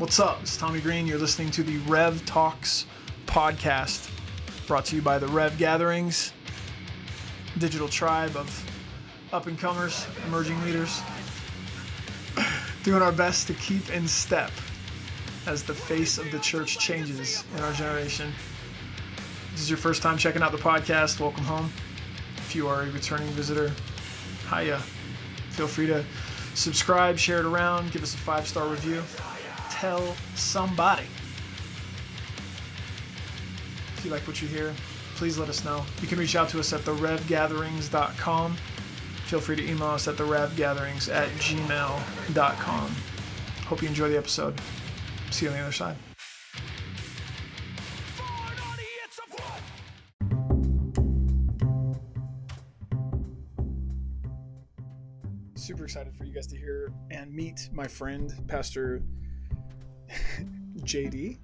What's up? It's Tommy Green. You're listening to the Rev Talks podcast, brought to you by the Rev Gatherings, digital tribe of up and comers, emerging leaders, doing our best to keep in step as the face of the church changes in our generation. If this is your first time checking out the podcast, welcome home. If you are a returning visitor, hiya. Feel free to subscribe, share it around, give us a five star review tell somebody. If you like what you hear, please let us know. You can reach out to us at therevgatherings.com. Feel free to email us at therevgatherings at gmail.com. Hope you enjoy the episode. See you on the other side. Super excited for you guys to hear and meet my friend, Pastor JD.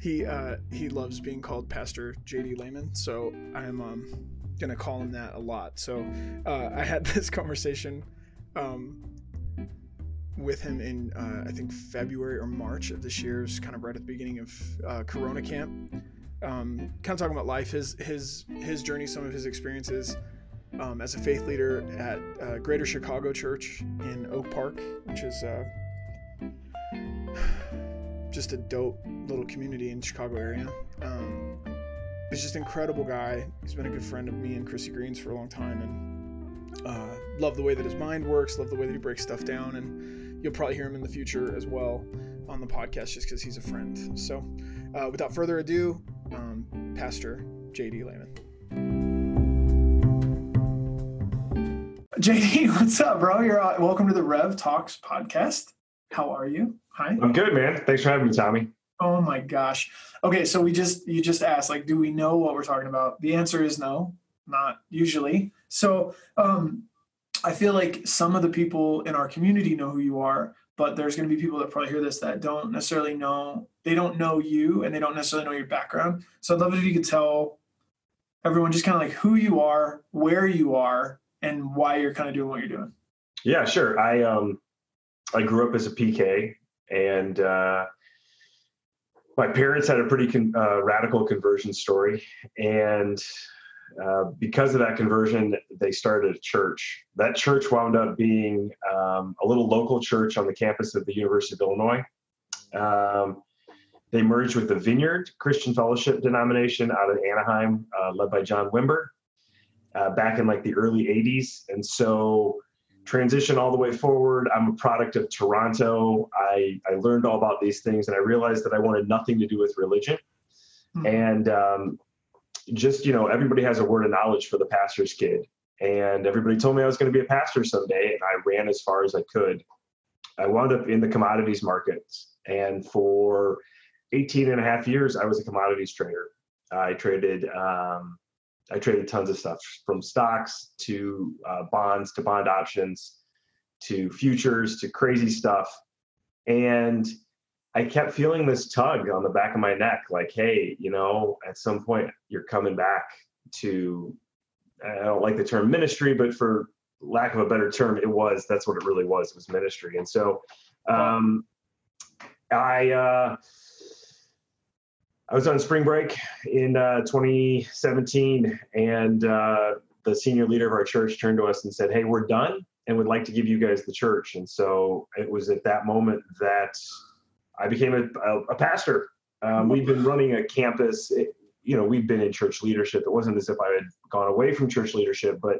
He uh, he loves being called Pastor JD Leman, so I'm um, gonna call him that a lot. So uh, I had this conversation um, with him in uh, I think February or March of this year, kind of right at the beginning of uh, Corona camp. Um, kind of talking about life, his his his journey, some of his experiences. Um, as a faith leader at uh, Greater Chicago Church in Oak Park, which is uh, just a dope little community in Chicago area. Um, he's just an incredible guy. He's been a good friend of me and Krissi Green's for a long time, and uh, love the way that his mind works. Love the way that he breaks stuff down, and you'll probably hear him in the future as well on the podcast, just because he's a friend. So, uh, without further ado, um, Pastor JD Leman. JD, what's up, bro? You're uh, welcome to the Rev Talks podcast. How are you? Hi. I'm good, man. Thanks for having me, Tommy. Oh my gosh. Okay, so we just you just asked like do we know what we're talking about? The answer is no, not usually. So, um I feel like some of the people in our community know who you are, but there's going to be people that probably hear this that don't necessarily know they don't know you and they don't necessarily know your background. So I'd love it if you could tell everyone just kind of like who you are, where you are, and why you're kind of doing what you're doing. Yeah, sure. I um I grew up as a PK and uh, my parents had a pretty con- uh, radical conversion story, and uh, because of that conversion, they started a church. That church wound up being um, a little local church on the campus of the University of Illinois. Um, they merged with the Vineyard Christian Fellowship denomination out of Anaheim, uh, led by John Wimber, uh, back in like the early 80s. And so transition all the way forward. I'm a product of Toronto. I, I learned all about these things and I realized that I wanted nothing to do with religion. Mm-hmm. And um, just, you know, everybody has a word of knowledge for the pastor's kid. And everybody told me I was going to be a pastor someday. And I ran as far as I could. I wound up in the commodities markets. And for 18 and a half years, I was a commodities trader. I traded um, I traded tons of stuff from stocks to uh, bonds to bond options to futures to crazy stuff. And I kept feeling this tug on the back of my neck like, hey, you know, at some point you're coming back to, I don't like the term ministry, but for lack of a better term, it was, that's what it really was, it was ministry. And so um, I, uh, I was on spring break in uh, 2017, and uh, the senior leader of our church turned to us and said, "Hey, we're done, and would like to give you guys the church." And so it was at that moment that I became a, a, a pastor. Um, we've been running a campus. It, you know, we've been in church leadership. It wasn't as if I had gone away from church leadership, but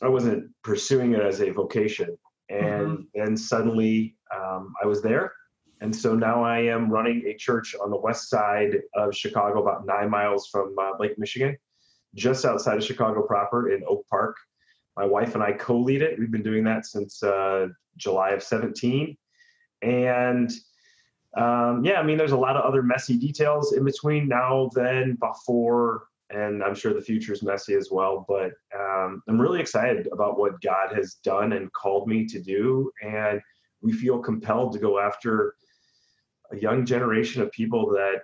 I wasn't pursuing it as a vocation. And mm-hmm. suddenly um, I was there and so now I am running a church on the west side of Chicago, about nine miles from uh, Lake Michigan, just outside of Chicago proper in Oak Park. My wife and I co lead it. We've been doing that since uh, July of 17. And um, yeah, I mean, there's a lot of other messy details in between now, then, before, and I'm sure the future is messy as well. But um, I'm really excited about what God has done and called me to do. And we feel compelled to go after a young generation of people that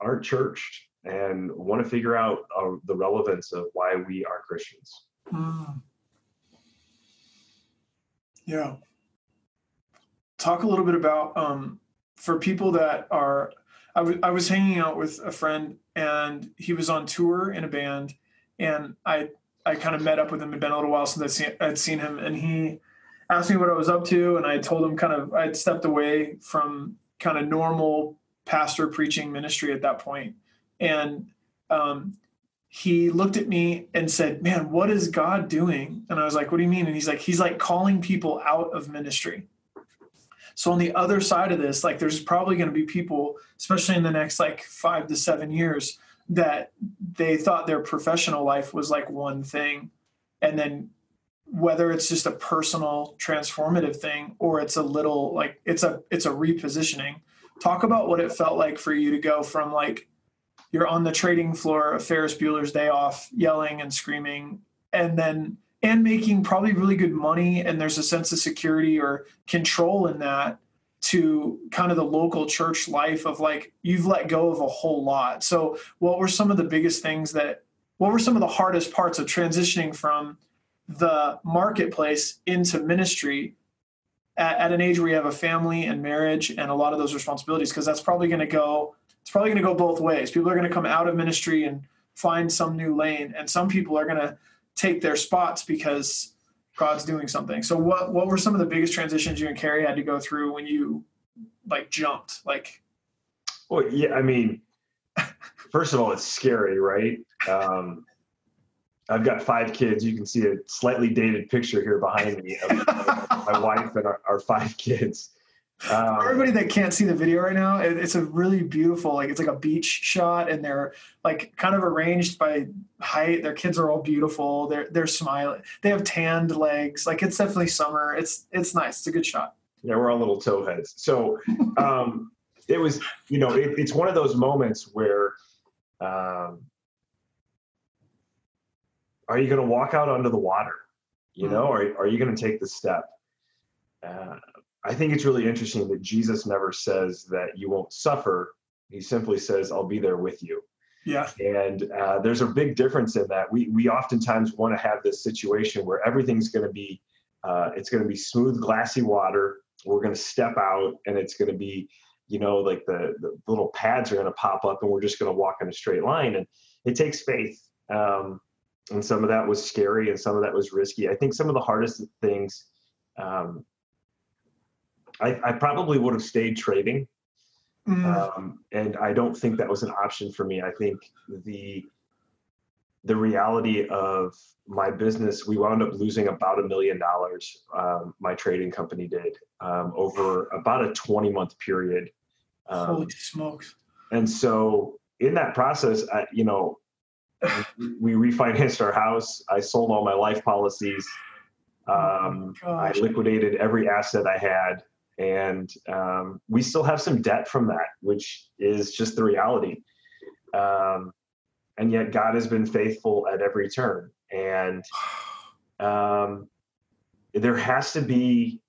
aren't churched and want to figure out uh, the relevance of why we are Christians. Mm. Yeah. Talk a little bit about um, for people that are, I, w- I was hanging out with a friend and he was on tour in a band, and I I kind of met up with him. It'd been a little while since I'd seen, I'd seen him, and he asked me what I was up to, and I told him kind of I'd stepped away from kind of normal pastor preaching ministry at that point, and um, he looked at me and said, "Man, what is God doing?" And I was like, "What do you mean?" And he's like, "He's like calling people out of ministry." So on the other side of this, like there's probably going to be people, especially in the next like five to seven years, that they thought their professional life was like one thing, and then whether it's just a personal transformative thing or it's a little like it's a it's a repositioning talk about what it felt like for you to go from like you're on the trading floor of Ferris Bueller's Day Off, yelling and screaming, and then and making probably really good money, and there's a sense of security or control in that to kind of the local church life of like you've let go of a whole lot. So, what were some of the biggest things that? What were some of the hardest parts of transitioning from the marketplace into ministry at, at an age where you have a family and marriage and a lot of those responsibilities? Because that's probably going to go it's probably going to go both ways. People are going to come out of ministry and find some new lane, and some people are going to take their spots because God's doing something. So, what what were some of the biggest transitions you and Carrie had to go through when you like jumped? Like, well, yeah, I mean, first of all, it's scary, right? Um, I've got five kids. You can see a slightly dated picture here behind me of my wife and our, our five kids. Um, For everybody that can't see the video right now, it, it's a really beautiful, like it's like a beach shot, and they're like kind of arranged by height. Their kids are all beautiful. They're they're smiling. They have tanned legs. Like it's definitely summer. It's it's nice. It's a good shot. Yeah, we're all little towheads. So um, it was, you know, it, it's one of those moments where. Um, are you going to walk out onto the water? You know, mm-hmm. or are you going to take the step? Uh, I think it's really interesting that Jesus never says that you won't suffer. He simply says, I'll be there with you. Yeah. And uh, there's a big difference in that. We, we oftentimes want to have this situation where everything's going to be, uh, it's going to be smooth, glassy water. We're going to step out and it's going to be, you know, like the, the little pads are going to pop up and we're just going to walk in a straight line. And it takes faith. Um, and some of that was scary and some of that was risky. I think some of the hardest things um, I, I probably would have stayed trading. Mm. Um, and I don't think that was an option for me. I think the the reality of my business, we wound up losing about a million dollars. Um, my trading company did um, over about a 20 month period. Um, Holy smokes! And so in that process, I, you know, we refinanced our house. I sold all my life policies. Oh um, I liquidated every asset I had and um, we still have some debt from that, which is just the reality. Um, and yet, God has been faithful at every turn, and um, there has to be.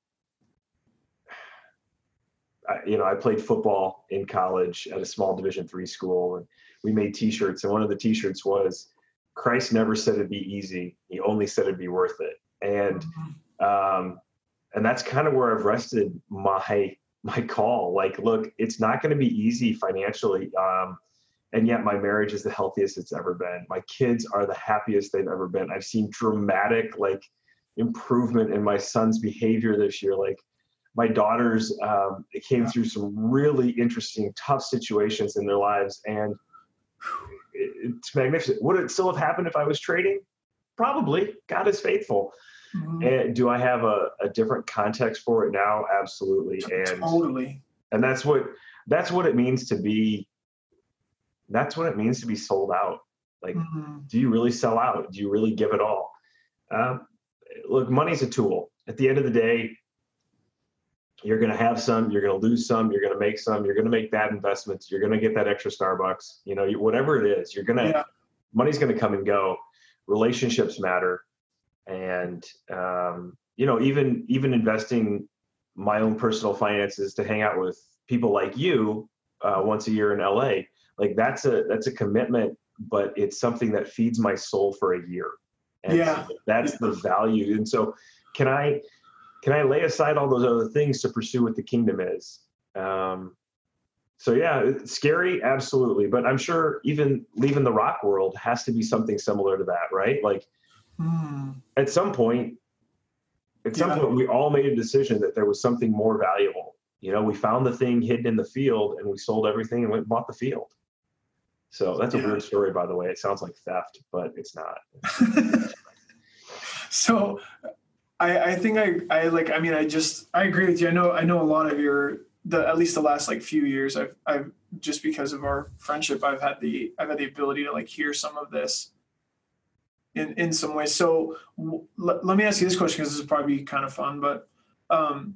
You know, I played football in college at a small Division three school, and we made T-shirts, and one of the T-shirts was, "Christ never said it'd be easy; He only said it'd be worth it." And mm-hmm. um, and that's kind of where I've rested my my call. Like, look, it's not going to be easy financially, um, and yet my marriage is the healthiest it's ever been. My kids are the happiest they've ever been. I've seen dramatic like improvement in my son's behavior this year. Like my daughters um, came through some really interesting, tough situations in their lives, and it's magnificent. Would it still have happened if I was trading? Probably. God is faithful. Mm-hmm. And do I have a, a different context for it now? Absolutely. And totally. And that's what that's what it means to be that's what it means to be sold out. Like, mm-hmm. do you really sell out? Do you really give it all? Um, look, money's a tool. At the end of the day, you're going to have some, you're going to lose some, you're going to make some, you're going to make bad investments, you're going to get that extra Starbucks, you know, whatever it is, you're going to, yeah. money's going to come and go. Relationships matter and um, you know even even investing my own personal finances to hang out with people like you uh, once a year in LA like that's a that's a commitment but it's something that feeds my soul for a year and yeah so that's the value and so can I can I lay aside all those other things to pursue what the kingdom is Um, so yeah, scary, absolutely. But I'm sure even leaving the rock world has to be something similar to that, right? Like Hmm. at some point, at some Yeah. point, we all made a decision that there was something more valuable. You know, we found the thing hidden in the field, and we sold everything and went and bought the field. So that's a Yeah. weird story, by the way. It sounds like theft, but it's not. so I, I think I, I like I mean I just I agree with you. I know I know a lot of your the at least the last like few years I've I've just because of our friendship I've had the I've had the ability to like hear some of this in in some ways. So let me ask you this question because this is probably kind of fun, but um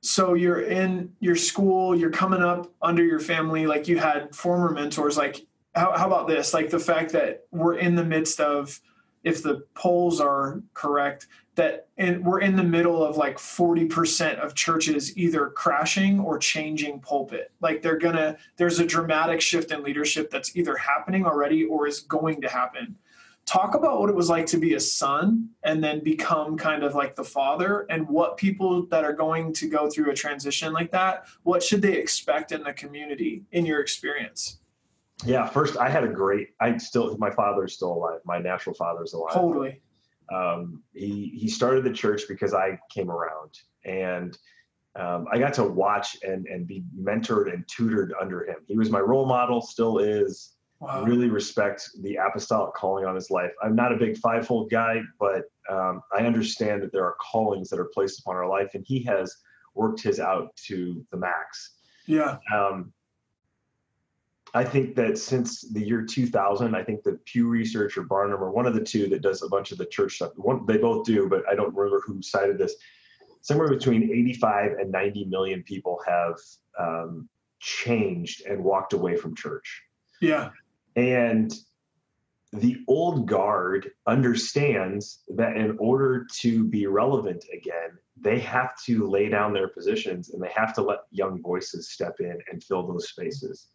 so you're in your school, you're coming up under your family, like you had former mentors, like how, how about this? Like the fact that we're in the midst of if the polls are correct, that we're in the middle of like 40% of churches either crashing or changing pulpit. Like they're gonna, there's a dramatic shift in leadership that's either happening already or is going to happen. Talk about what it was like to be a son and then become kind of like the father, and what people that are going to go through a transition like that, what should they expect in the community in your experience? Yeah, first I had a great. I still my father's still alive. My natural father's alive. Totally. Um, he he started the church because I came around, and um, I got to watch and and be mentored and tutored under him. He was my role model, still is. Wow. Really respect the apostolic calling on his life. I'm not a big fivefold guy, but um, I understand that there are callings that are placed upon our life, and he has worked his out to the max. Yeah. Um, I think that since the year 2000, I think that Pew Research or Barna or one of the two that does a bunch of the church stuff. One, they both do, but I don't remember who cited this. Somewhere between 85 and 90 million people have um, changed and walked away from church. Yeah. And the old guard understands that in order to be relevant again, they have to lay down their positions and they have to let young voices step in and fill those spaces.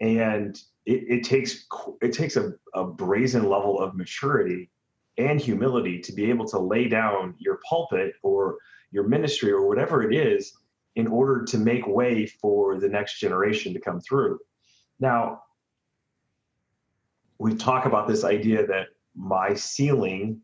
And it, it takes it takes a, a brazen level of maturity and humility to be able to lay down your pulpit or your ministry or whatever it is in order to make way for the next generation to come through. Now, we talk about this idea that my ceiling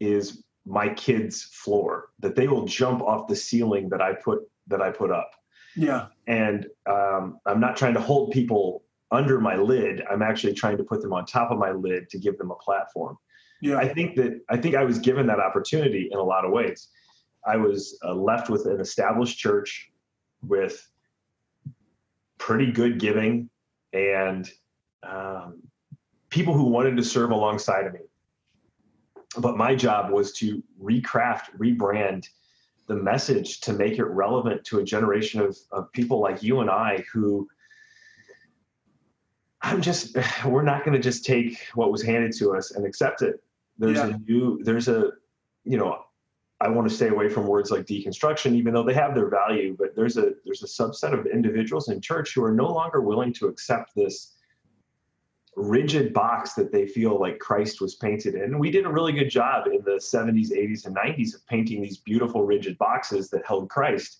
is my kids' floor, that they will jump off the ceiling that I put that I put up. Yeah. And um, I'm not trying to hold people under my lid. I'm actually trying to put them on top of my lid to give them a platform. Yeah. I think that I think I was given that opportunity in a lot of ways. I was uh, left with an established church with pretty good giving and um, people who wanted to serve alongside of me. But my job was to recraft, rebrand the message to make it relevant to a generation of, of people like you and I who I'm just, we're not going to just take what was handed to us and accept it. There's Yeah. a new, there's a, you know, I want to stay away from words like deconstruction, even though they have their value. But there's a there's a subset of individuals in church who are no longer willing to accept this rigid box that they feel like Christ was painted in. And we did a really good job in the 70s, 80s, and 90s of painting these beautiful rigid boxes that held Christ.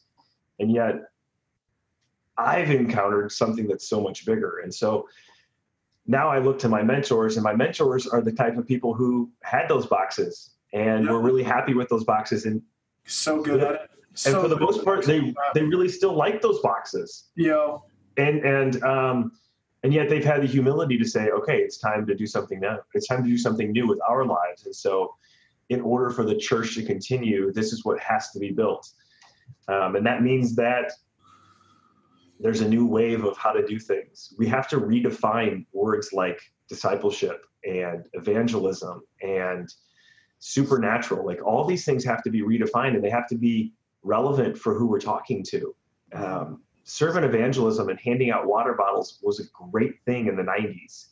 And yet, I've encountered something that's so much bigger. And so now I look to my mentors, and my mentors are the type of people who had those boxes and Yeah. were really happy with those boxes. And So good at it. and for the most part, they they really still like those boxes. Yo. And and um and yet they've had the humility to say, okay, it's time to do something now. It's time to do something new with our lives. And so, in order for the church to continue, this is what has to be built. Um, and that means that there's a new wave of how to do things. We have to redefine words like discipleship and evangelism and supernatural. Like all these things have to be redefined and they have to be relevant for who we're talking to. Um, servant evangelism and handing out water bottles was a great thing in the 90s.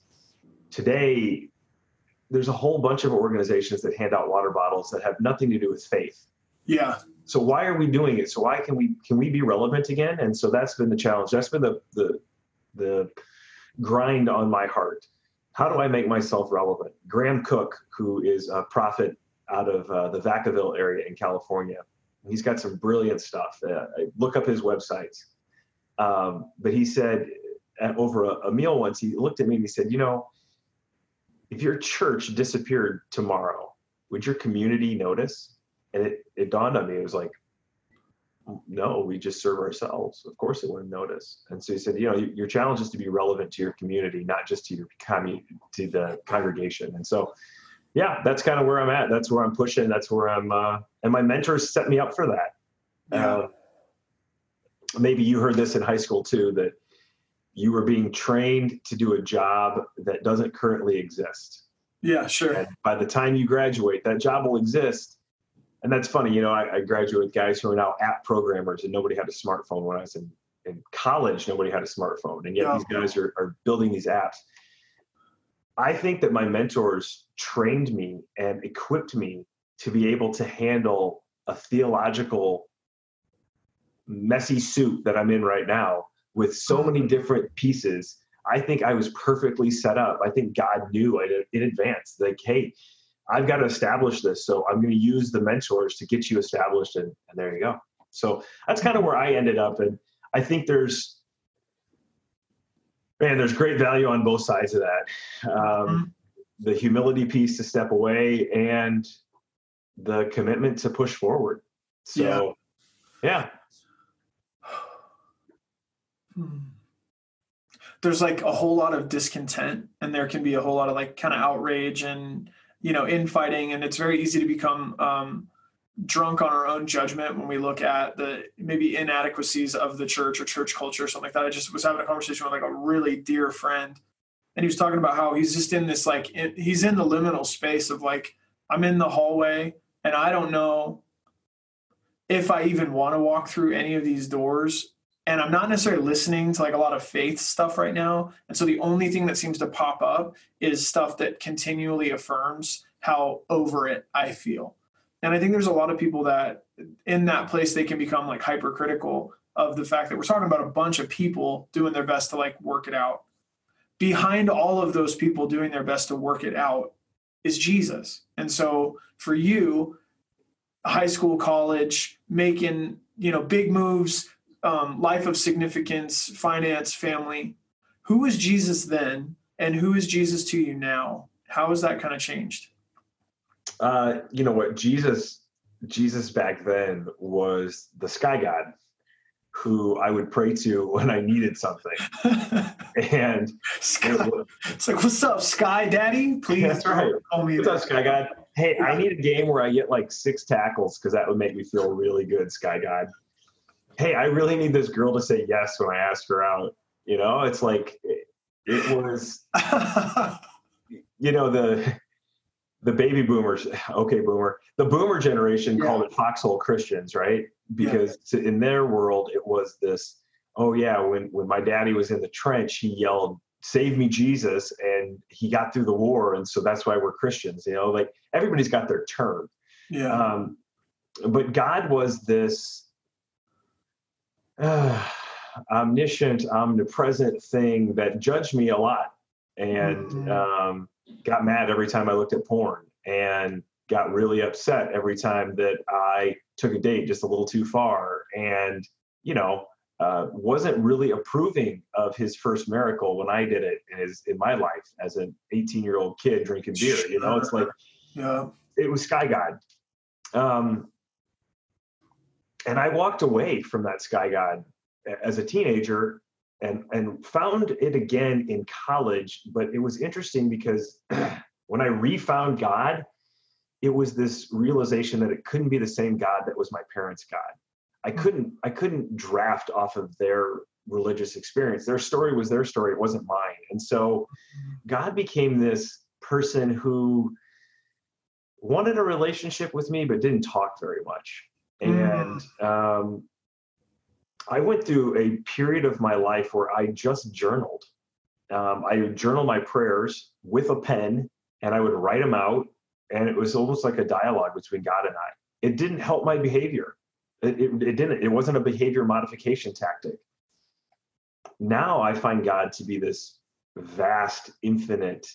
Today, there's a whole bunch of organizations that hand out water bottles that have nothing to do with faith. Yeah. So why are we doing it? So why can we can we be relevant again? And so that's been the challenge. That's been the the the grind on my heart. How do I make myself relevant? Graham Cooke, who is a prophet out of uh, the Vacaville area in California, he's got some brilliant stuff. Uh, look up his websites. Um, but he said at, over a, a meal once, he looked at me and he said, "You know, if your church disappeared tomorrow, would your community notice?" And it it dawned on me. It was like, no, we just serve ourselves. Of course, it wouldn't notice. And so he said, you know, your challenge is to be relevant to your community, not just to your to the congregation. And so, yeah, that's kind of where I'm at. That's where I'm pushing. That's where I'm. Uh, and my mentors set me up for that. Yeah. Uh, maybe you heard this in high school too that you were being trained to do a job that doesn't currently exist. Yeah, sure. And by the time you graduate, that job will exist. And that's funny, you know, I, I graduated with guys who are now app programmers and nobody had a smartphone when I was in, in college, nobody had a smartphone. And yet yeah. these guys are, are building these apps. I think that my mentors trained me and equipped me to be able to handle a theological messy suit that I'm in right now with so many mm-hmm. different pieces. I think I was perfectly set up. I think God knew in advance. Like, hey, I've got to establish this. So I'm going to use the mentors to get you established. And, and there you go. So that's kind of where I ended up. And I think there's, man, there's great value on both sides of that. Um, mm-hmm. The humility piece to step away and the commitment to push forward. So, yeah. yeah. Hmm. There's like a whole lot of discontent, and there can be a whole lot of like kind of outrage and you know infighting, and it's very easy to become um, drunk on our own judgment when we look at the maybe inadequacies of the church or church culture or something like that. I just was having a conversation with like a really dear friend, and he was talking about how he's just in this like he's in the liminal space of like I'm in the hallway and I don't know if I even want to walk through any of these doors and I'm not necessarily listening to like a lot of faith stuff right now. And so the only thing that seems to pop up is stuff that continually affirms how over it I feel. And I think there's a lot of people that in that place they can become like hypercritical of the fact that we're talking about a bunch of people doing their best to like work it out. Behind all of those people doing their best to work it out is Jesus. And so for you, high school, college, making, you know, big moves, um, life of significance, finance, family. Who was Jesus then, and who is Jesus to you now? How has that kind of changed? Uh, you know what Jesus Jesus back then was the sky god who I would pray to when I needed something. and Sky, it was, it's like, what's up, Sky Daddy? Please that's right. call me. What's that. up, Sky God? Hey, I need a game where I get like six tackles because that would make me feel really good, Sky God hey, I really need this girl to say yes when I ask her out. You know, it's like it, it was, you know, the the baby boomers. Okay, boomer. The boomer generation yeah. called it foxhole Christians, right? Because yeah. in their world, it was this. Oh yeah, when when my daddy was in the trench, he yelled, "Save me, Jesus!" and he got through the war, and so that's why we're Christians. You know, like everybody's got their term. Yeah. Um, but God was this uh, omniscient, omnipresent thing that judged me a lot and mm-hmm. um, got mad every time I looked at porn and got really upset every time that I took a date just a little too far and, you know, uh, wasn't really approving of his first miracle when I did it in, his, in my life as an 18 year old kid drinking beer. You know, it's like, yeah. it was Sky God. Um, and I walked away from that sky god as a teenager and and found it again in college. But it was interesting because when I refound God, it was this realization that it couldn't be the same God that was my parents' God. I hmm. couldn't I couldn't draft off of their religious experience. Their story was their story, it wasn't mine. And so hmm. God became this person who wanted a relationship with me but didn't talk very much and mm. um, I went through a period of my life where I just journaled. Um, I would journal my prayers with a pen and I would write them out. And it was almost like a dialogue between God and I. It didn't help my behavior. It, it, it didn't. It wasn't a behavior modification tactic. Now I find God to be this vast, infinite,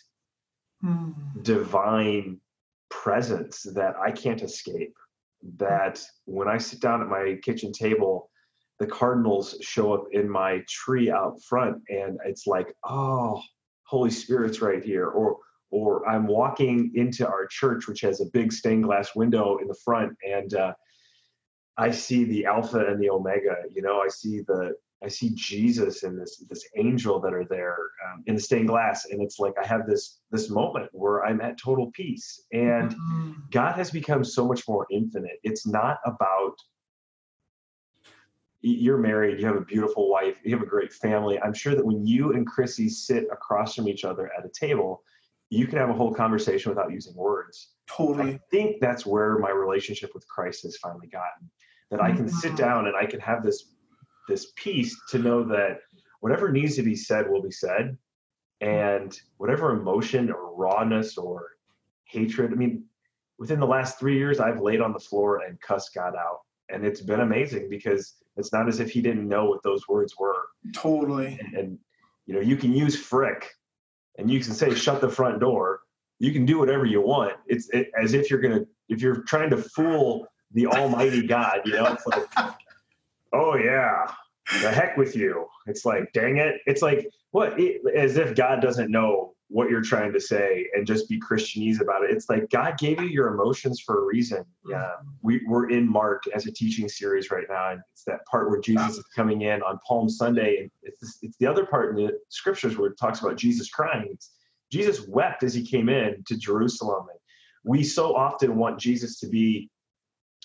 mm. divine presence that I can't escape that when I sit down at my kitchen table, the cardinals show up in my tree out front and it's like oh holy spirit's right here or or i'm walking into our church which has a big stained glass window in the front and uh, i see the alpha and the omega you know i see the i see jesus and this this angel that are there um, in the stained glass and it's like i have this this moment where i'm at total peace and Mm-hmm. god has become so much more infinite it's not about you're married, you have a beautiful wife, you have a great family. I'm sure that when you and Krissi sit across from each other at a table, you can have a whole conversation without using words. Totally. I think that's where my relationship with Christ has finally gotten. That I can sit down and I can have this this peace to know that whatever needs to be said will be said, and whatever emotion or rawness or hatred. I mean, within the last three years, I've laid on the floor and cussed God out, and it's been amazing because it's not as if He didn't know what those words were. Totally. And, and you know, you can use frick, and you can say shut the front door. You can do whatever you want. It's it, as if you're gonna if you're trying to fool the Almighty God. You know, it's like, oh yeah, the heck with you. It's like, dang it. It's like what? It, as if God doesn't know what you're trying to say and just be Christianese about it. It's like God gave you your emotions for a reason. Mm-hmm. Yeah, we, we're in Mark as a teaching series right now, and it's that part where Jesus is coming in on Palm Sunday, and it's it's the other part in the scriptures where it talks about Jesus crying. It's, Jesus wept as he came in to Jerusalem, and we so often want Jesus to be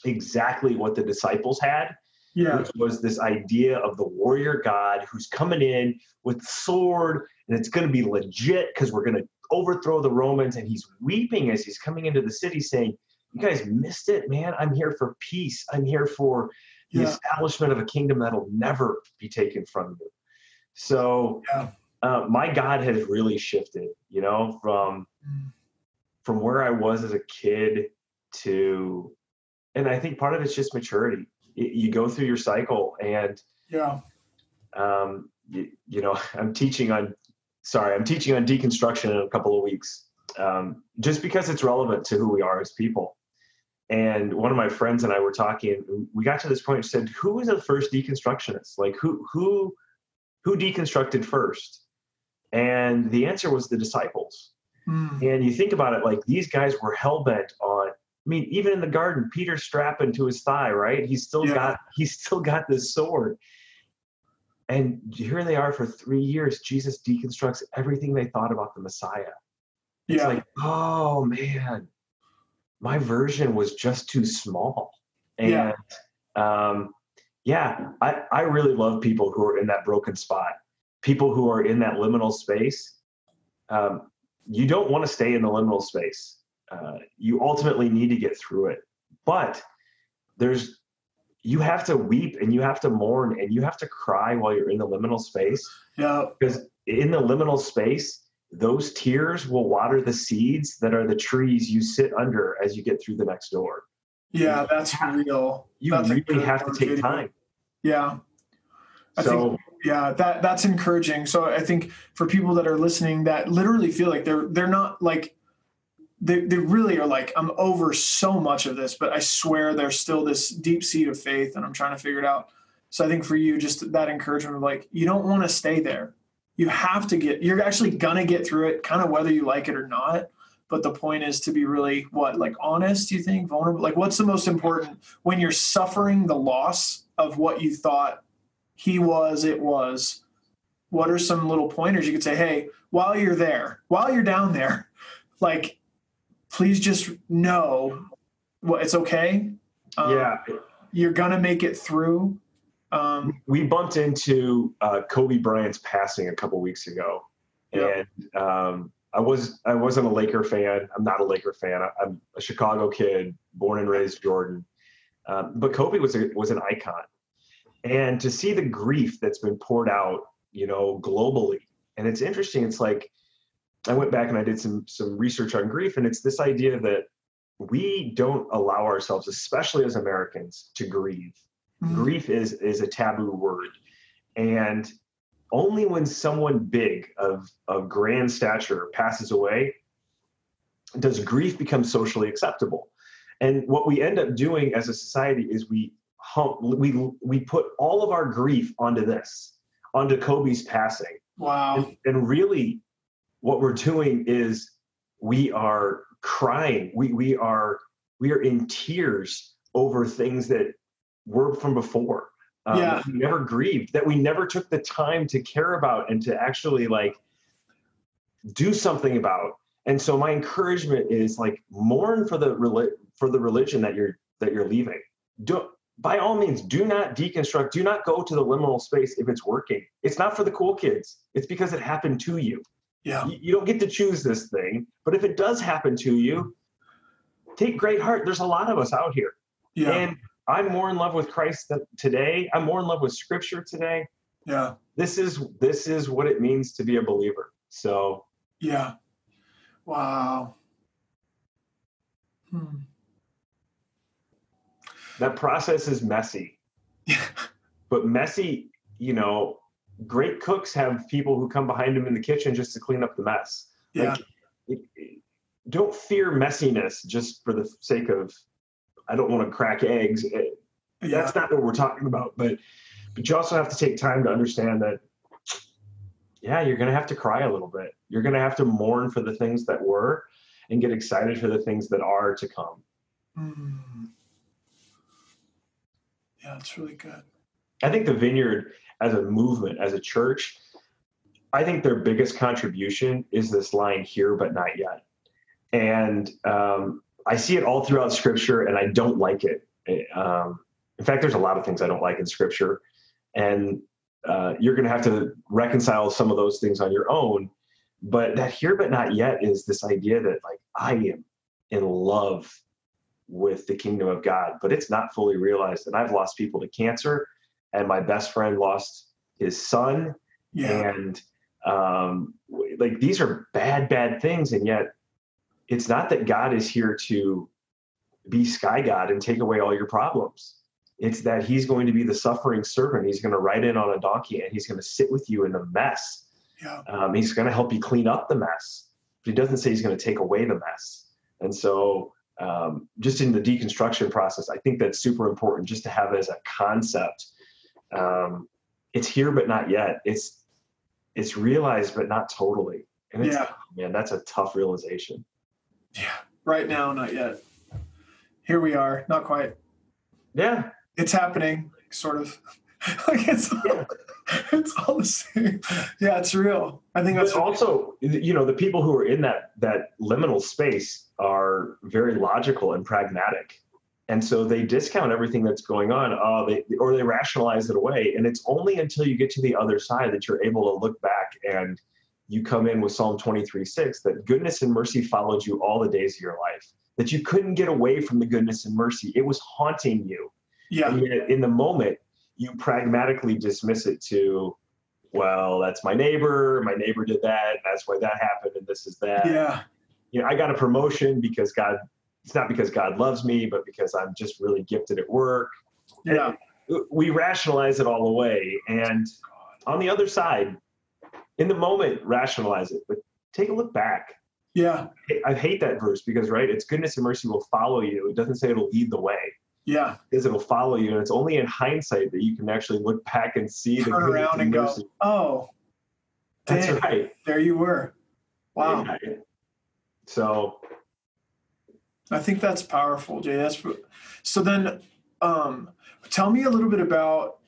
exactly what the disciples had Yeah. which was this idea of the warrior god who's coming in with sword and it's going to be legit because we're going to overthrow the romans and he's weeping as he's coming into the city saying you guys missed it man i'm here for peace i'm here for the Yeah. establishment of a kingdom that'll never be taken from you so Yeah. uh, my god has really shifted you know from from where i was as a kid to and i think part of it's just maturity You go through your cycle and Yeah. um, you, you know i'm teaching on sorry i'm teaching on deconstruction in a couple of weeks um, just because it's relevant to who we are as people and one of my friends and i were talking we got to this point and said who was the first deconstructionist like who who who deconstructed first and the answer was the disciples Mm. and you think about it like these guys were hell-bent on I mean, even in the garden, Peter's strapping to his thigh, right? He's still Yeah. got he's still got this sword. And here they are for three years. Jesus deconstructs everything they thought about the Messiah. It's Yeah. like, oh man, my version was just too small. And Yeah. um, yeah, I, I really love people who are in that broken spot, people who are in that liminal space. Um, you don't want to stay in the liminal space. Uh, you ultimately need to get through it. But there's, you have to weep and you have to mourn and you have to cry while you're in the liminal space yeah. because in the liminal space, those tears will water the seeds that are the trees you sit under as you get through the next door. Yeah. That's real. You That's really have to take time. Yeah. I so think yeah that that's encouraging so i think for people that are listening that literally feel like they're they're not like they, they really are like i'm over so much of this but i swear there's still this deep seed of faith and i'm trying to figure it out. So i think for you just that encouragement of like you don't want to stay there. You have to get you're actually gonna get through it kind of whether you like it or not. But the point is to be really what like honest you think? Vulnerable? Like what's the most important when you're suffering the loss of what you thought he was, it was. What are some little pointers you could say, hey, while you're there, while you're down there, like, please just know what it's okay. Um, yeah, You're going to make it through. Um, we bumped into uh, Kobe Bryant's passing a couple weeks ago, Yeah. and um, I was I wasn't a Laker fan. I'm not a Laker fan. I, I'm a Chicago kid, born and raised Jordan. Um, but Kobe was a, was an icon, and to see the grief that's been poured out, you know, globally, and it's interesting. It's like I went back and I did some some research on grief, and it's this idea that we don't allow ourselves, especially as Americans, to grieve mhm. grief is is a taboo word and only when someone big of of grand stature passes away does grief become socially acceptable and what we end up doing as a society is we hump we we put all of our grief onto this onto kobe's passing Wow. and, and really what we're doing is we are crying. We we are we are in tears over things that were from before. Um, Yeah. we never grieved that we never took the time to care about and to actually like do something about. And so my encouragement is like mourn for the reli- for the religion that you're that you're leaving. Do by all means do not deconstruct do not go to the liminal space if it's working. It's not for the cool kids. It's because it happened to you Yeah. you, you don't get to choose this thing but if it does happen to you take great heart there's a lot of us out here Yeah. and i'm more in love with christ today i'm more in love with scripture today yeah. this is this is what it means to be a believer so Yeah. Wow. Hmm. that process is messy but messy you know great cooks have people who come behind them in the kitchen just to clean up the mess Yeah. Like, it, it- don't fear messiness just for the sake of i don't want to crack eggs It- yeah. that's not what we're talking about but but you also have to take time to understand that yeah you're going to have to cry a little bit you're going to have to mourn for the things that were and get excited for the things that are to come Hmm. Yeah, it's really good. i think the vineyard as a movement as a church i think their biggest contribution is this line here but not yet. And um, i see it all throughout scripture and i don't like it. Um, in fact there's a lot of things i don't like in scripture. And uh, you're going to have to reconcile some of those things on your own. But that here but not yet is this idea that like i am in love with the kingdom of god but it's not fully realized and i've lost people to cancer and my best friend lost his son. Yeah. and um, like these are bad bad things. And yet it's not that god is here to be sky god and take away all your problems. It's that he's going to be the suffering servant. He's going to ride in on a donkey and he's going to sit with you in the mess. Yeah. um, he's going to help you clean up the mess but he doesn't say he's going to take away the mess. And so um, just in the deconstruction process i think that's super important just to have as a concept um, it's here but not yet it's it's realized but not totally and it's Yeah. man that's a tough realization Yeah. Right now, not yet. Here we are. Not quite. yeah It's happening, sort of. like it's all, Yeah. it's all the same. Yeah, it's real. I think that's also you know the people who are in that that liminal space are very logical and pragmatic and so they discount everything that's going on oh they or they rationalize it away and it's only until you get to the other side that you're able to look back and you come in with psalm 23 6 that goodness and mercy followed you all the days of your life that you couldn't get away from the goodness and mercy it was haunting you yeah. and yet in the moment you pragmatically dismiss it to well that's my neighbor my neighbor did that that's why that happened and this is that Yeah. you know i got a promotion because god it's not because god loves me but because i'm just really gifted at work Yeah. we rationalize it all away and on the other side in the moment rationalize it but take a look back Yeah. i hate that verse because right it's goodness and mercy will follow you it doesn't say it'll lead the way Yeah. is it'll follow you and it's only in hindsight that you can actually look back and see the Turn goodness around and go, mercy. oh, that's dang. right there you were. Wow. So I think that's powerful, Jay. That's so. Then, um, tell me a little bit about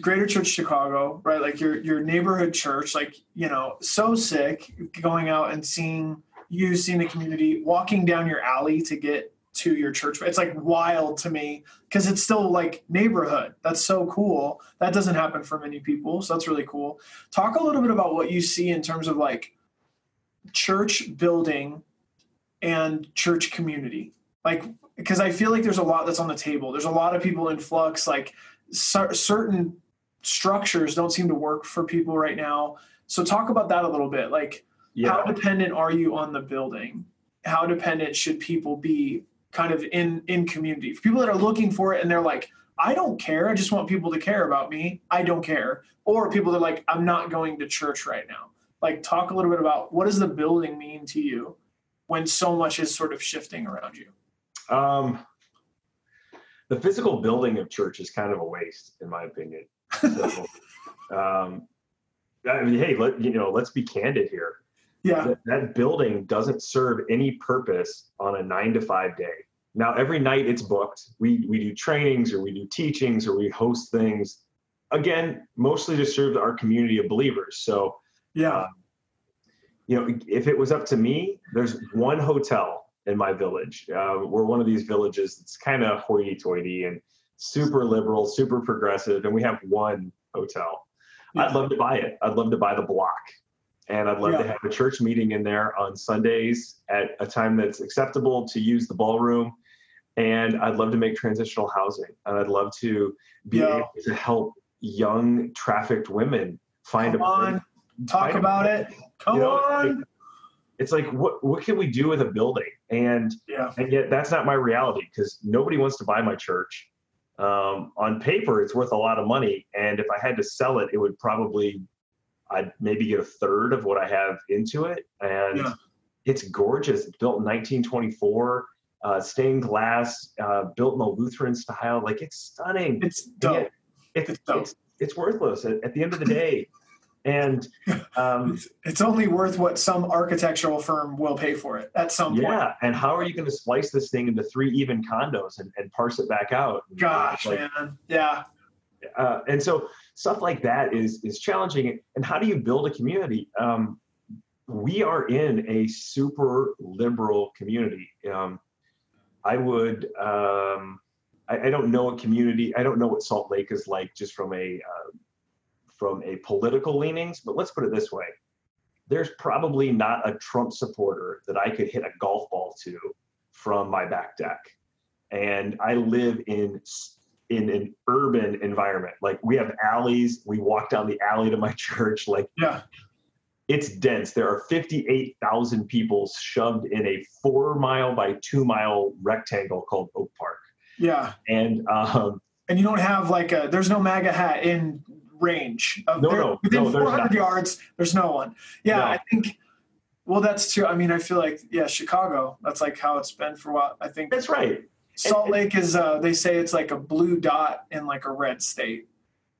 Greater Church Chicago, right? Like your your neighborhood church. Like you know, so sick going out and seeing you, seeing the community, walking down your alley to get to your church. It's like wild to me because it's still like neighborhood. That's so cool. That doesn't happen for many people, so that's really cool. Talk a little bit about what you see in terms of like church building and church community. Like because i feel like there's a lot that's on the table. There's a lot of people in flux. Like cer- certain structures don't seem to work for people right now. So talk about that a little bit. Like yeah. how dependent are you on the building? How dependent should people be kind of in in community? For people that are looking for it and they're like i don't care. I just want people to care about me. I don't care. Or people that are like i'm not going to church right now. Like talk a little bit about what does the building mean to you when so much is sort of shifting around you um the physical building of church is kind of a waste, in my opinion. So, um, I mean, hey, let you know, let's be candid here. Yeah. That, that building doesn't serve any purpose on a nine to five day. Now, every night it's booked. We we do trainings or we do teachings or we host things. Again, mostly to serve our community of believers. So, Yeah. uh, you know, if it was up to me, there's one hotel in my village. Uh, we're one of these villages that's kind of hoity-toity and super liberal, super progressive, and we have one hotel. I'd love to buy it. I'd love to buy the block, and I'd love to have a church meeting in there on Sundays at a time that's acceptable to use the ballroom. And I'd love to make transitional housing, and I'd love to be Yeah. able to help young trafficked women find Come a place on. Talk about it. Come you know, on. it's like what what can we do with a building and Yeah. and yet that's not my reality because nobody wants to buy my church um, on paper it's worth a lot of money and if i had to sell it it would probably i'd maybe get a third of what i have into it and Yeah. it's gorgeous it's built in 1924 uh, stained glass uh, built in the lutheran style like it's stunning It's dope. it's, It's dope. it's, it's worthless at, at the end of the day and um, It's, only worth what some architectural firm will pay for it at some point. Yeah, and how are you going to splice this thing into three even condos and, and parse it back out? Gosh, Like, man. Yeah. uh, and so stuff like that is is challenging. And how do you build a community? Um, we are in a super liberal community. Um, I would. Um, I, I don't know a community. I don't know what Salt Lake is like, just from a uh, from a political leanings. But let's put it this way: there's probably not a Trump supporter that I could hit a golf ball to from my back deck. And I live in in an urban environment. Like we have alleys. We walk down the alley to my church. Like Yeah. it's dense. There are 58,000 people shoved in a four mile by two mile rectangle called Oak Park. Yeah. And um, And you don't have like a, there's no MAGA hat in range. Of No, there- no, Within no, 400 yards, there's no one. Yeah. No. I think, well, that's true. I mean, I feel like, yeah, Chicago, that's like how it's been for a while. I think that's right. Salt and- Lake is, uh, they say it's like a blue dot in like a red state.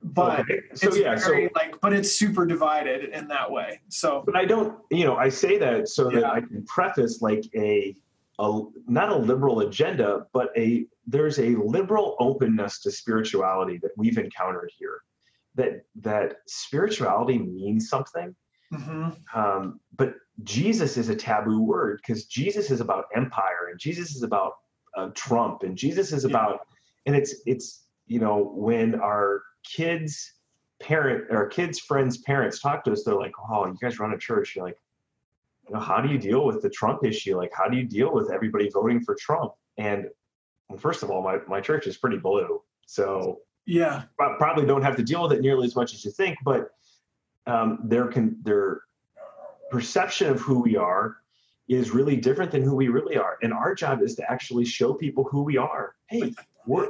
But Okay. So it's yeah, so very like, but it's super divided in that way. So but I don't, you know, I say that so that I can preface like a, a not a liberal agenda, but a there's a liberal openness to spirituality that we've encountered here. That that spirituality means something, mhm. um, but Jesus is a taboo word because Jesus is about empire and Jesus is about uh, Trump and Jesus is about, and it's it's you know when our kids parent our kids friends parents talk to us they're like oh you guys run a church. You're like you know how do you deal with the trump issue? Like how do you deal with everybody voting for trump? And well, first of all my, my church is pretty blue so yeah. probably don't have to deal with it nearly as much as you think but um, their can their perception of who we are is really different than who we really are. And our job is to actually show people who we are. Hey we're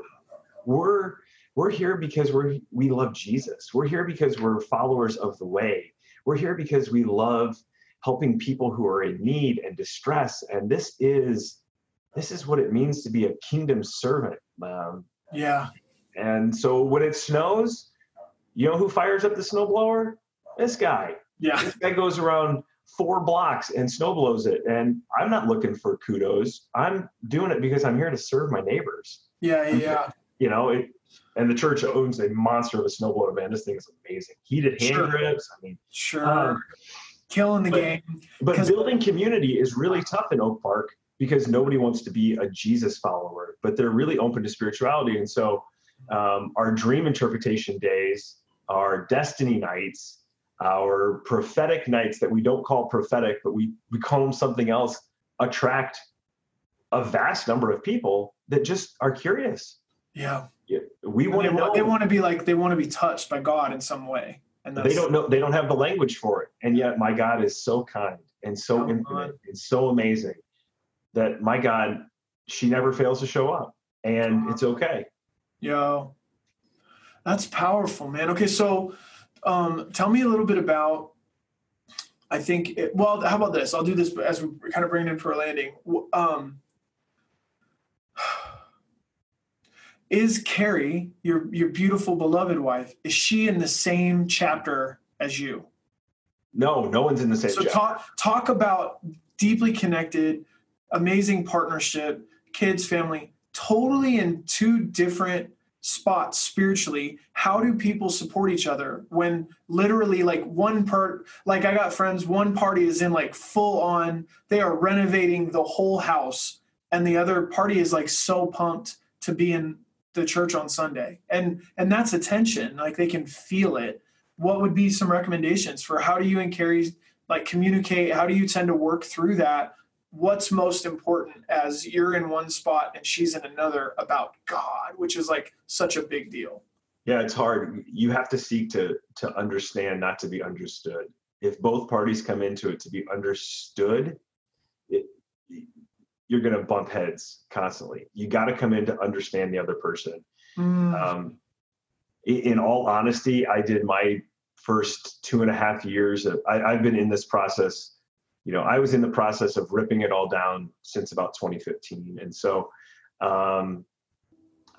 we're we're here because we're we love jesus. We're here because we're followers of the way. We're here because we love helping people who are in need and distress. And this is this is what it means to be a kingdom servant um, Yeah. And so when it snows, you know who fires up the snowblower? This guy. Yeah. This guy goes around four blocks and snow blows it. And I'm not looking for kudos. I'm doing it because I'm here to serve my neighbors. Yeah. Yeah. You know, it, and the church owns a monster of a snowblower van. This thing is amazing. Heated hand Sure. grips. I mean, Sure. Um, Killing the but- game. But building community is really tough in Oak Park because nobody wants to be a Jesus follower, but they're really open to spirituality. And so um, our dream interpretation days, our destiny nights, our prophetic nights that we don't call prophetic, but we, we call them something else, attract a vast number of people that just are curious. Yeah. Yeah, We want to know. they want to be like they want to be touched by God in some way. And they don't know they don't have the language for it and yet my god is so kind and so Come infinite and so amazing that my god she never fails to show up and it's okay Yo, that's powerful, man. Okay, so um, tell me a little bit about. I think. It, well, how about this? I'll do this as we kind of bring it in for a landing. Um, is Carrie, your your beautiful beloved wife, is she in the same chapter as you? No, no one's in the same. So chapter. talk talk about deeply connected, amazing partnership, kids, family, totally in two different spots spiritually. How do people support each other when literally like one part like i got friends one party is in like full on they are renovating the whole house and the other party is like so pumped to be in the church on sunday. And and that's attention like they can feel it. What would be some recommendations for how do you and carrie like communicate how do you tend to work through that what's most important as you're in one spot and she's in another about God, which is like such a big deal. Yeah, it's hard. You have to seek to to understand, not to be understood. If both parties come into it to be understood, it, you're going to bump heads constantly. You got to come in to understand the other person. Mm. Um, in all honesty, I did my first two and a half years. Of, I, I've been in this process you know, I was in the process of ripping it all down since about 2015. And so um,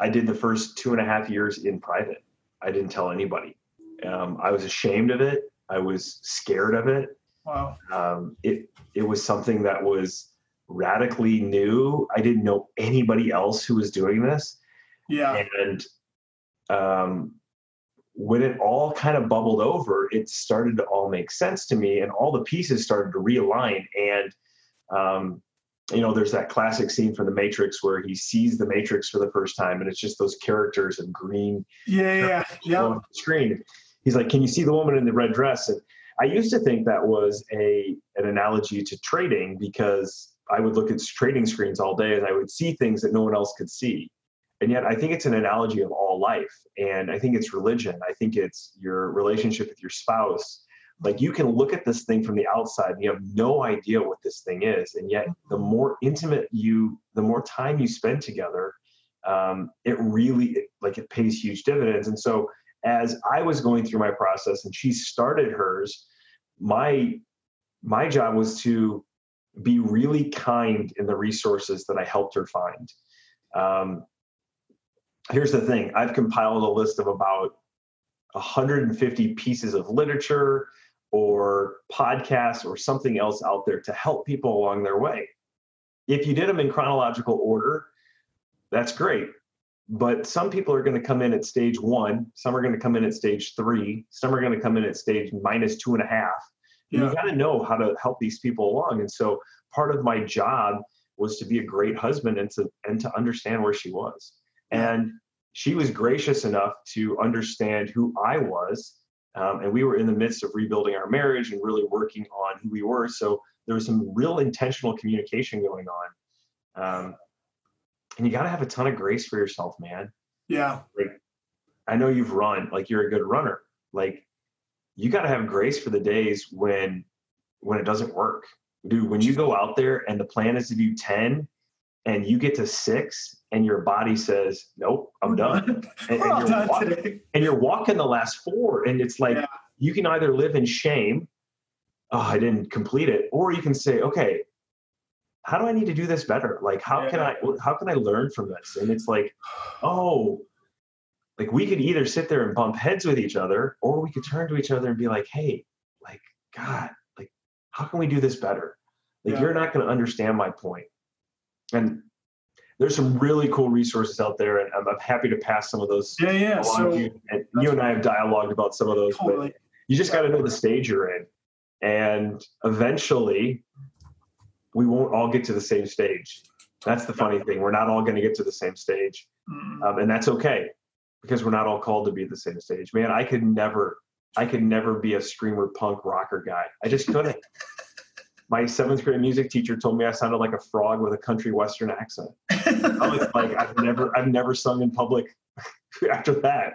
I did the first two and a half years in private. I didn't tell anybody. Um, I was ashamed of it. I was scared of it. Wow. Um, it it was something that was radically new. I didn't know anybody else who was doing this. Yeah. And um, when it all kind of bubbled over, it started to all make sense to me, and all the pieces started to realign. And um, you know, there's that classic scene from The Matrix where he sees the Matrix for the first time, and it's just those characters in green. Yeah, yeah, yeah. Screen. He's like, "Can you see the woman in the red dress?" And I used to think that was a an analogy to trading because I would look at trading screens all day and I would see things that no one else could see and yet i think it's an analogy of all life and i think it's religion. I think it's your relationship with your spouse. Like you can look at this thing from the outside and you have no idea what this thing is and yet the mm-hmm. more intimate you the more time you spend together um, it really like it pays huge dividends. And so as i was going through my process and she started hers my my job was to be really kind in the resources that i helped her find. Um, here's the thing I've compiled a list of about 150 pieces of literature or podcasts or something else out there to help people along their way. If you did them in chronological order, that's great. But some people are going to come in at stage one, some are going to come in at stage three, some are going to come in at stage minus two and a half. Yeah. You got to know how to help these people along. And so part of my job was to be a great husband and to and to understand where she was. And she was gracious enough to understand who I was. Um, and we were in the midst of rebuilding our marriage and really working on who we were. So there was some real intentional communication going on. Um, and you got to have a ton of grace for yourself, man. Yeah. Like, I know you've run, like you're a good runner. Like, you got to have grace for the days when when it doesn't work. Dude, when you go out there and the plan is to do 10 and you get to six and your body says, Nope, I'm done. And, and, you're, done walking, and you're walking the last four. And it's like yeah. you can either live in shame, oh, I didn't complete it, or you can say, Okay, how do I need to do this better? Like how yeah. can I how can I learn from this? And it's like, oh, like we could either sit there and bump heads with each other, or we could turn to each other and be like, hey, like, God, like, how can we do this better? Like yeah. you're not going to understand my point and there's some really cool resources out there, and I'm, I'm happy to pass some of those. Yeah, yeah. So you. And you and I have dialogued about some of those, totally. but you just got to know the stage you're in, and eventually, we won't all get to the same stage. That's the funny thing. We're not all going to get to the same stage, mm. um, and that's okay because we're not all called to be the same stage. Man, I could never, I could never be a screamer punk rocker guy. I just couldn't my seventh grade music teacher told me I sounded like a frog with a country western accent. I was like, I've never, I've never sung in public after that.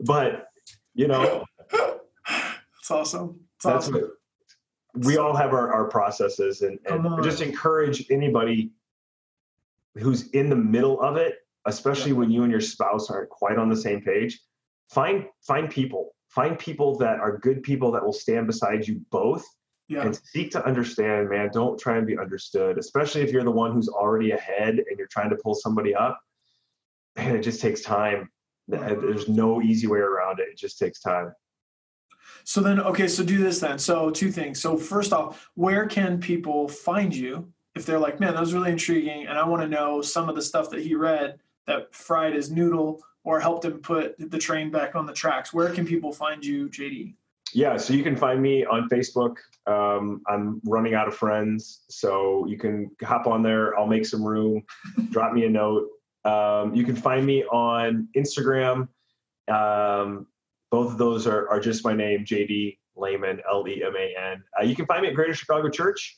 But you know, it's awesome. It's that's awesome. What, we all have our, our processes, and, and just encourage anybody who's in the middle of it, especially yeah. when you and your spouse aren't quite on the same page. Find find people, find people that are good people that will stand beside you both yeah. and seek to understand, man. Don't try and be understood, especially if you're the one who's already ahead and you're trying to pull somebody up. and it just takes time. There's no easy way around it. It just takes time. So then, okay, so do this then. So two things. So first off, where can people find you if they're like, man, that was really intriguing, and I want to know some of the stuff that he read that fried his noodle or helped him put the train back on the tracks. Where can people find you, JD? Yeah, so you can find me on Facebook. Um, I'm running out of friends, so you can hop on there. I'll make some room. drop me a note. Um, you can find me on Instagram. Um, both of those are, are just my name, JD Leman, L E M A N. Uh, you can find me at Greater Chicago Church.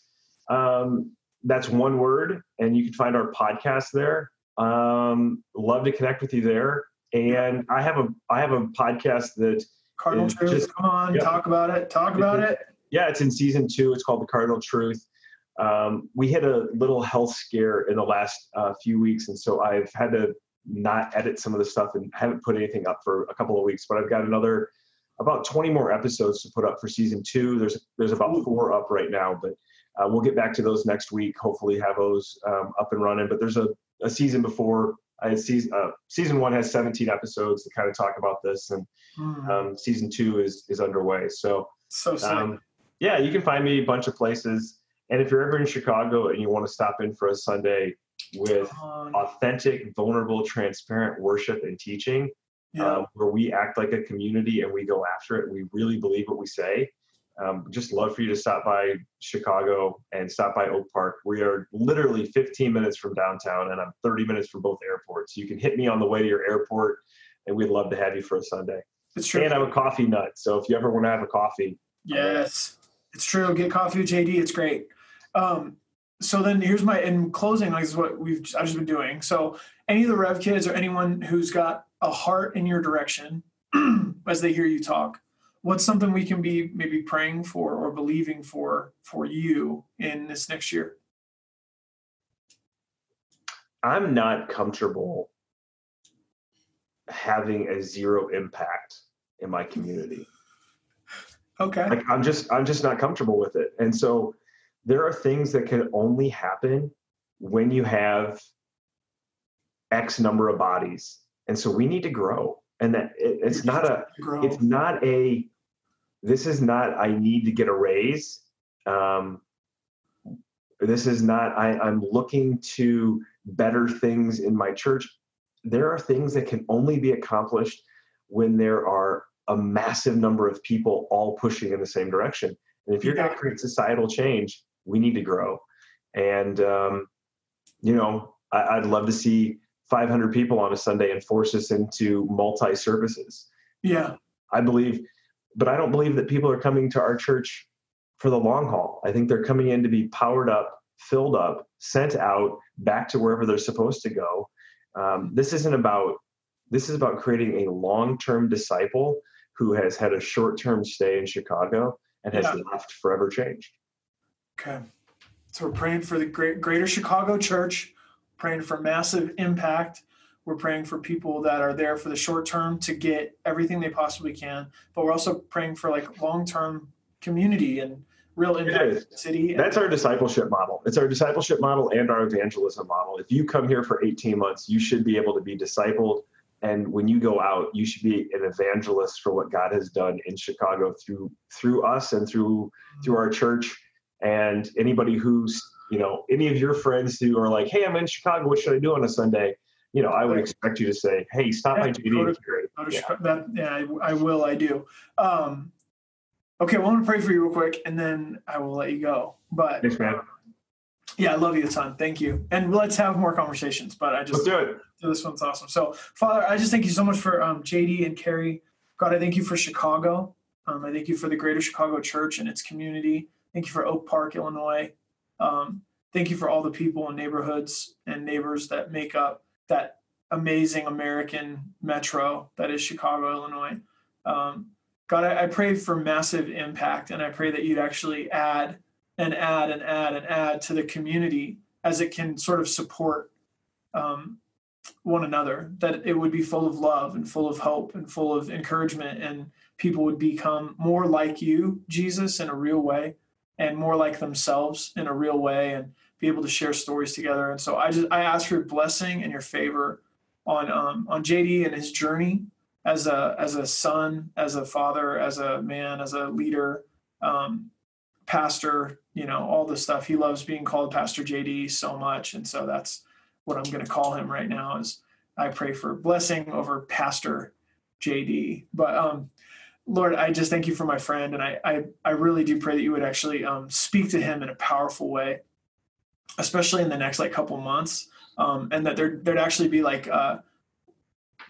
Um, that's one word, and you can find our podcast there. Um, love to connect with you there. And I have a I have a podcast that Cardinal Truth. Just, come on, yeah. talk about it. Talk about it. Yeah, it's in season two. It's called the Cardinal Truth. Um, we had a little health scare in the last uh, few weeks, and so I've had to not edit some of the stuff and haven't put anything up for a couple of weeks. But I've got another about 20 more episodes to put up for season two. There's there's about four up right now, but uh, we'll get back to those next week. Hopefully, have those um, up and running. But there's a, a season before. I season uh, season one has 17 episodes to kind of talk about this, and mm. um, season two is is underway. So so um, yeah, you can find me a bunch of places. And if you're ever in Chicago and you want to stop in for a Sunday with authentic, vulnerable, transparent worship and teaching, yeah. um, where we act like a community and we go after it, we really believe what we say. Um, just love for you to stop by Chicago and stop by Oak Park. We are literally 15 minutes from downtown, and I'm 30 minutes from both airports. You can hit me on the way to your airport, and we'd love to have you for a Sunday. It's true. And I'm a coffee nut, so if you ever want to have a coffee, yes, it's true. Get coffee with JD. It's great. Um, so then here's my in closing. Like this is what we've I've just been doing. So any of the Rev kids or anyone who's got a heart in your direction as they hear you talk what's something we can be maybe praying for or believing for for you in this next year? I'm not comfortable having a zero impact in my community. Okay. Like i'm just i'm just not comfortable with it. And so there are things that can only happen when you have x number of bodies. And so we need to grow. And that it, it's not a it's not a this is not i need to get a raise. Um, this is not I, i'm looking to better things in my church. There are things that can only be accomplished when there are a massive number of people all pushing in the same direction. And if you're going to create societal change we need to grow. And um, you know I, i'd love to see 500 people on a sunday and force us into multi services yeah. I believe but I don't believe that people are coming to our church for the long haul. I think they're coming in to be powered up, filled up, sent out back to wherever they're supposed to go. Um, this isn't about this is about creating a long-term disciple who has had a short-term stay in Chicago and has yeah. left forever changed. Okay. So we're praying for the great, greater Chicago church, praying for massive impact we're praying for people that are there for the short term to get everything they possibly can, but we're also praying for like long term community and real impact in the city. That's our discipleship model. It's our discipleship model and our evangelism model. If you come here for 18 months, you should be able to be discipled. And when you go out, you should be an evangelist for what God has done in Chicago through through us and through through our church. And anybody who's, you know, any of your friends who are like, hey, I'm in Chicago, what should I do on a Sunday? You know, I would expect you to say, "Hey, stop yeah, by JD." yeah. That, yeah, I, I, will. I do. Um, okay, well, I'm gonna pray for you real quick, and then I will let you go. But thanks, man. Yeah, I love you a ton. Thank you, and let's have more conversations. But I just let's do it. This one's awesome. So, Father, I just thank you so much for um, JD and Carrie. God, I thank you for Chicago. Um, I thank you for the Greater Chicago Church and its community. Thank you for Oak Park, Illinois. Um, thank you for all the people and neighborhoods and neighbors that make up that amazing American metro that is Chicago, Illinois. Um, God, I, I pray for massive impact, and I pray that you'd actually add and add and add and add to the community as it can sort of support um, one another. That it would be full of love and full of hope and full of encouragement, and people would become more like you, Jesus, in a real way, and more like themselves in a real way, and be able to share stories together. And so I just I ask for your blessing and your favor on um, on JD and his journey as a as a son, as a father, as a man, as a leader, um, pastor. You know, all the stuff. He loves being called Pastor JD so much, and so that's what I'm going to call him right now. Is I pray for blessing over Pastor JD. But um, Lord, I just thank you for my friend, and I I, I really do pray that you would actually um, speak to him in a powerful way, especially in the next like couple months, um, and that there there'd actually be like uh,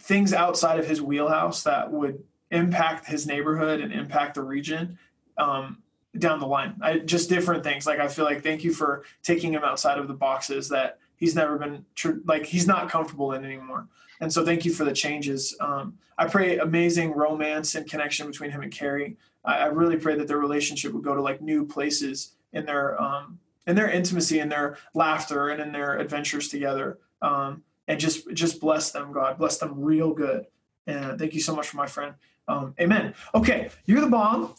things outside of his wheelhouse that would impact his neighborhood and impact the region um, down the line. I, just different things. Like I feel like thank you for taking him outside of the boxes that he's never been tr- like he's not comfortable in anymore. And so thank you for the changes. Um, I pray amazing romance and connection between him and Carrie. I, I, really pray that their relationship would go to like new places in their um, in their intimacy and their laughter and in their adventures together. Um, and just just bless them, God. Bless them real good. And thank you so much for my friend. Um, amen. Okay, you're the bomb.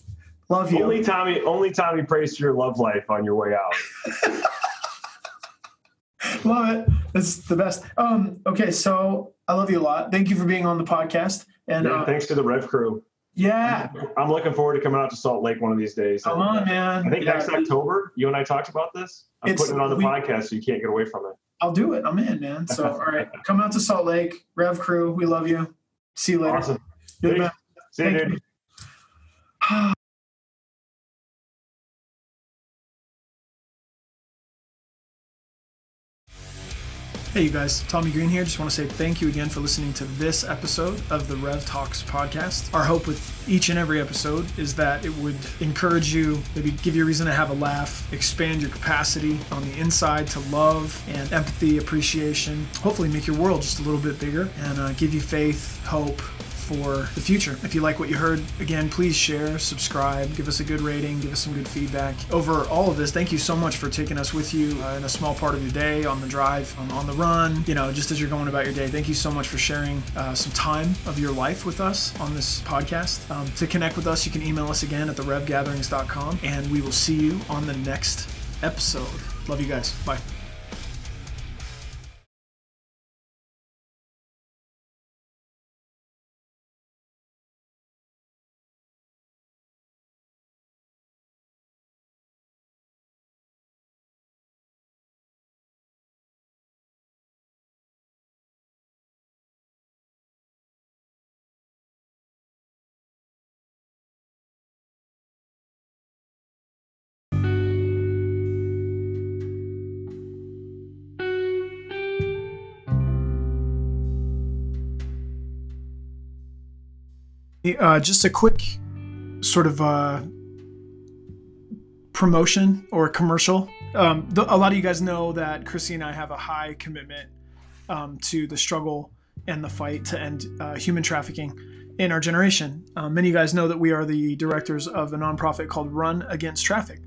Love you. Only Tommy, only Tommy prays for your love life on your way out. love it. It's the best. Um, okay, so I love you a lot. Thank you for being on the podcast. And yeah, uh, thanks to the Rev crew. Yeah. I'm looking forward to coming out to Salt Lake one of these days. Come on, uh, man. I think yeah. next October, you and I talked about this. I'm it's, putting it on the we, podcast so you can't get away from it. I'll do it. I'm in, man. So, all right. Come out to Salt Lake. Rev crew, we love you. See you later. Awesome. See you, dude. You. Hey, you guys, Tommy Green here. Just want to say thank you again for listening to this episode of the Rev Talks podcast. Our hope with each and every episode is that it would encourage you, maybe give you a reason to have a laugh, expand your capacity on the inside to love and empathy, appreciation, hopefully make your world just a little bit bigger and uh, give you faith, hope, for the future. If you like what you heard, again, please share, subscribe, give us a good rating, give us some good feedback. Over all of this, thank you so much for taking us with you uh, in a small part of your day, on the drive, on, on, the run, you know, just as you're going about your day. Thank you so much for sharing uh, some time of your life with us on this podcast. Um, to connect with us, you can email us again at therevgatherings.com, and we will see you on the next episode. Love you guys. Bye. Uh, just a quick sort of uh, promotion or commercial. Um, the, a lot of you guys know that Krissi and I have a high commitment um, to the struggle and the fight to end uh, human trafficking in our generation. Um, many of you guys know that we are the directors of a nonprofit called Run Against Traffic.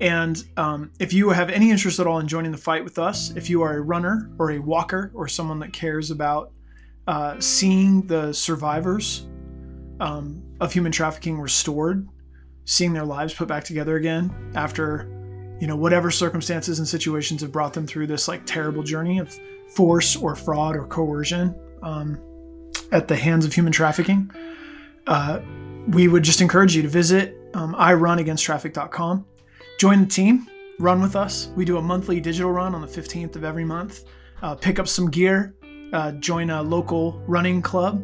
And um, if you have any interest at all in joining the fight with us, if you are a runner or a walker or someone that cares about uh, seeing the survivors um, of human trafficking restored, seeing their lives put back together again after, you know, whatever circumstances and situations have brought them through this like terrible journey of force or fraud or coercion um, at the hands of human trafficking. Uh, we would just encourage you to visit um, irunagainsttraffic.com, join the team, run with us. We do a monthly digital run on the 15th of every month. Uh, pick up some gear, uh, join a local running club,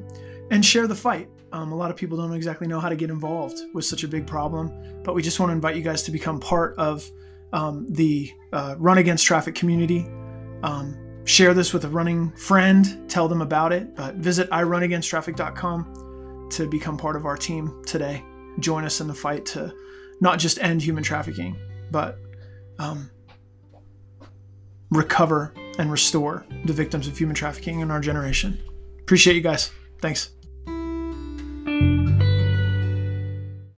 and share the fight. Um, a lot of people don't exactly know how to get involved with such a big problem, but we just want to invite you guys to become part of um, the uh, Run Against Traffic community. Um, share this with a running friend, tell them about it. But visit irunagainsttraffic.com to become part of our team today. Join us in the fight to not just end human trafficking, but um, recover and restore the victims of human trafficking in our generation. Appreciate you guys. Thanks.